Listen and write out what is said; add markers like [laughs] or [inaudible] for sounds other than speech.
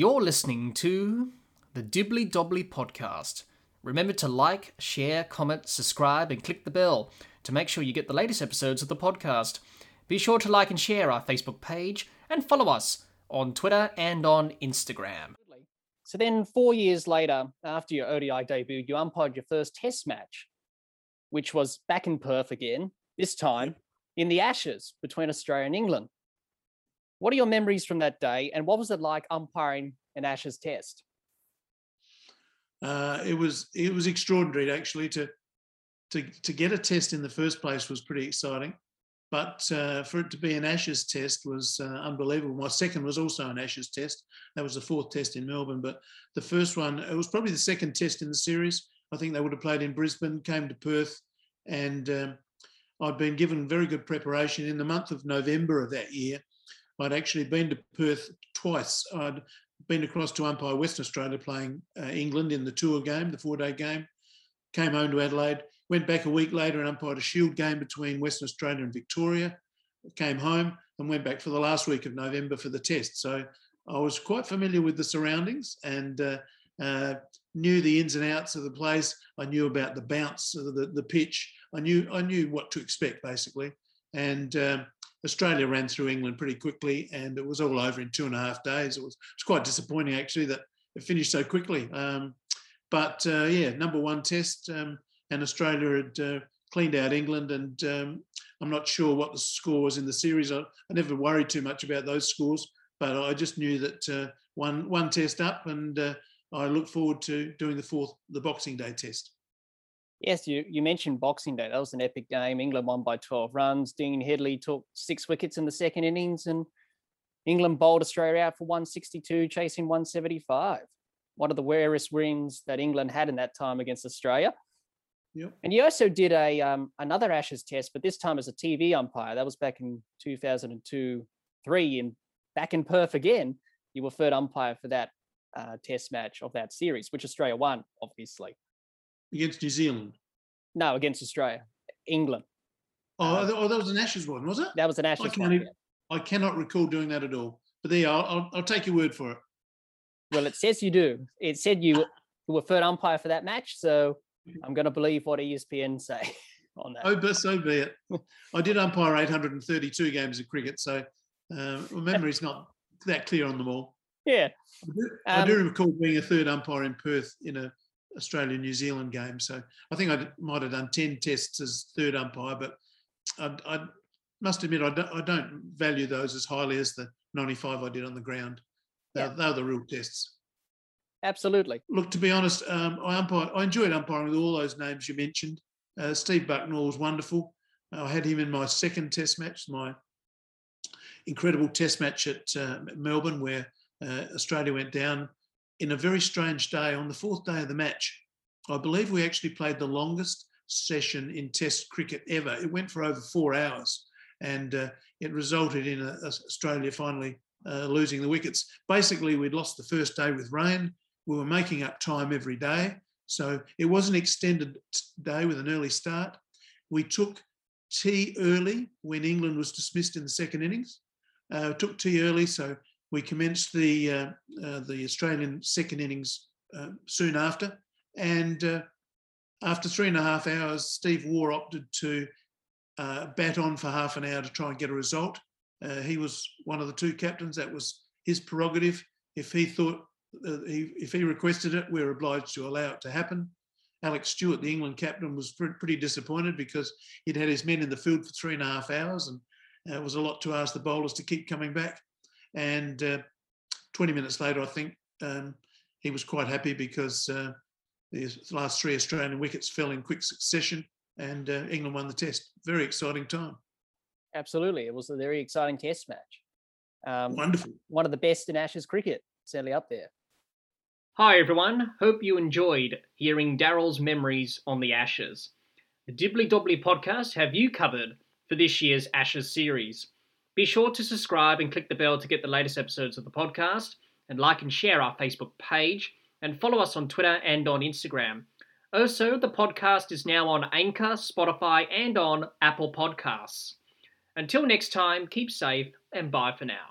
You're listening to the Dibbly Dobbly podcast. Remember to like, share, comment, subscribe, and click the bell to make sure you get the latest episodes of the podcast. Be sure to like and share our Facebook page and follow us on Twitter and on Instagram. So then, four years later, after your ODI debut, you umpired your first Test match, which was back in Perth again, this time in the Ashes between Australia and England. What are your memories from that day, and what was it like umpiring an Ashes Test? Uh, it was it was extraordinary actually to to to get a test in the first place was pretty exciting, but uh, for it to be an Ashes test was uh, unbelievable. My second was also an Ashes test. That was the fourth test in Melbourne, but the first one it was probably the second test in the series. I think they would have played in Brisbane, came to Perth, and um, I'd been given very good preparation in the month of November of that year. I'd actually been to Perth twice. I'd been across to umpire Western Australia playing uh, England in the tour game, the four day game, came home to Adelaide, went back a week later and umpired a shield game between Western Australia and Victoria, came home and went back for the last week of November for the test. So I was quite familiar with the surroundings and uh, uh, knew the ins and outs of the place. I knew about the bounce of the, the pitch. I knew I knew what to expect basically. And um, Australia ran through England pretty quickly, and it was all over in two and a half days. It was, it was quite disappointing actually that it finished so quickly. Um, but uh, yeah, number one test, um, and Australia had uh, cleaned out England, and um, I'm not sure what the score was in the series. I, I, never worried too much about those scores, but I just knew that uh, one one test up, and uh, I look forward to doing the fourth, the Boxing Day test. Yes, you, you mentioned Boxing Day. That was an epic game. England won by 12 runs. Dean Headley took six wickets in the second innings, and England bowled Australia out for 162, chasing 175. One of the rarest wins that England had in that time against Australia. Yep. And you also did a um, another Ashes test, but this time as a TV umpire. That was back in 2002 3. And back in Perth again, you were third umpire for that uh, test match of that series, which Australia won, obviously against New Zealand? No, against Australia, England. Oh, uh, oh, that was an Ashes one, was it? That was an Ashes I one. Even, I cannot recall doing that at all. But there, I'll, I'll, I'll take your word for it. Well, it says you do. It said you were third umpire for that match, so I'm going to believe what ESPN say [laughs] on that. Oh, but so be it. [laughs] I did umpire 832 games of cricket, so uh, my memory's not that clear on them all. Yeah. I do, um, I do recall being a third umpire in Perth in a Australia New Zealand game. So I think I might have done 10 tests as third umpire, but I, I must admit I don't, I don't, value those as highly as the 95 I did on the ground. They're, yeah. they're the real tests. Absolutely. Look, to be honest, um, I, umpire, I enjoyed umpiring with all those names you mentioned. Uh, Steve Bucknor was wonderful. I had him in my second test match, my incredible test match at uh, Melbourne, where uh, Australia went down in a very strange day, on the fourth day of the match, I believe we actually played the longest session in Test cricket ever. It went for over four hours, and uh, it resulted in a Australia finally uh, losing the wickets. Basically, we'd lost the first day with rain. We were making up time every day, so it was an extended day with an early start. We took tea early when England was dismissed in the second innings. Uh, took tea early, so we commenced the uh, uh, the Australian second innings uh, soon after, and uh, after three and a half hours, Steve Waugh opted to uh, bat on for half an hour to try and get a result. Uh, he was one of the two captains. That was his prerogative. If he thought, he, if he requested it, we we're obliged to allow it to happen. Alex Stewart, the England captain, was pretty disappointed because he'd had his men in the field for three and a half hours, and it was a lot to ask the bowlers to keep coming back. And uh, 20 minutes later, I think um, he was quite happy because uh, the last three Australian wickets fell in quick succession and uh, England won the test. Very exciting time. Absolutely. It was a very exciting test match. Um, Wonderful. One of the best in Ashes cricket, certainly up there. Hi, everyone. Hope you enjoyed hearing Daryl's memories on the Ashes. The Dibbly Dobbly podcast have you covered for this year's Ashes series. Be sure to subscribe and click the bell to get the latest episodes of the podcast, and like and share our Facebook page, and follow us on Twitter and on Instagram. Also, the podcast is now on Anchor, Spotify, and on Apple Podcasts. Until next time, keep safe and bye for now.